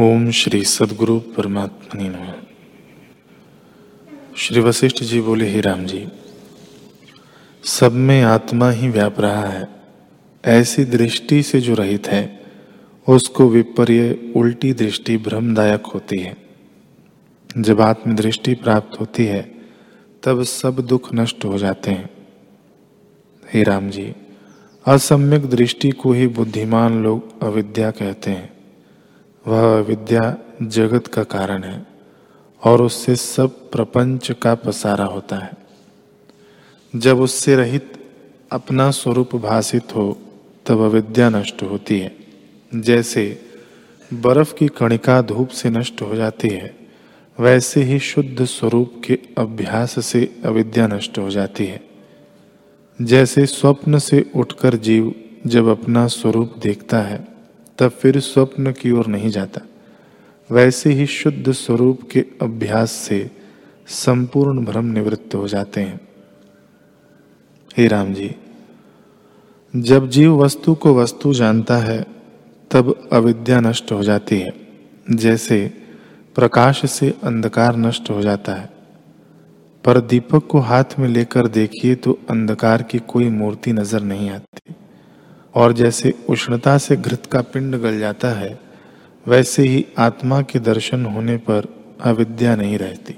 ओम श्री सदगुरु परमात्मा नमः। श्री वशिष्ठ जी बोले, ही राम जी, सब में आत्मा ही व्याप रहा है। ऐसी दृष्टि से जो रहित है, उसको विपर्य उल्टी दृष्टि भ्रमदायक होती है। जब आत्मदृष्टि प्राप्त होती है, तब सब दुख नष्ट हो जाते हैं। हे राम जी, असम्यक दृष्टि को ही बुद्धिमान लोग अविद्या कहते हैं। वह अविद्या जगत का कारण है और उससे सब प्रपंच का पसारा होता है। जब उससे रहित अपना स्वरूप भाषित हो, तब अविद्या नष्ट होती है। जैसे बर्फ़ की कणिका धूप से नष्ट हो जाती है, वैसे ही शुद्ध स्वरूप के अभ्यास से अविद्या नष्ट हो जाती है। जैसे स्वप्न से उठकर जीव जब अपना स्वरूप देखता है तब फिर स्वप्न की ओर नहीं जाता। वैसे ही शुद्ध स्वरूप के अभ्यास से संपूर्ण भ्रम निवृत्त हो जाते हैं। हे राम जी, जब जीव वस्तु को वस्तु जानता है, तब अविद्या नष्ट हो जाती है। जैसे प्रकाश से अंधकार नष्ट हो जाता है। पर दीपक को हाथ में लेकर देखिए तो अंधकार की कोई मूर्ति नज़र नहीं आती। और जैसे उष्णता से घृत का पिंड गल जाता है, वैसे ही आत्मा के दर्शन होने पर अविद्या नहीं रहती।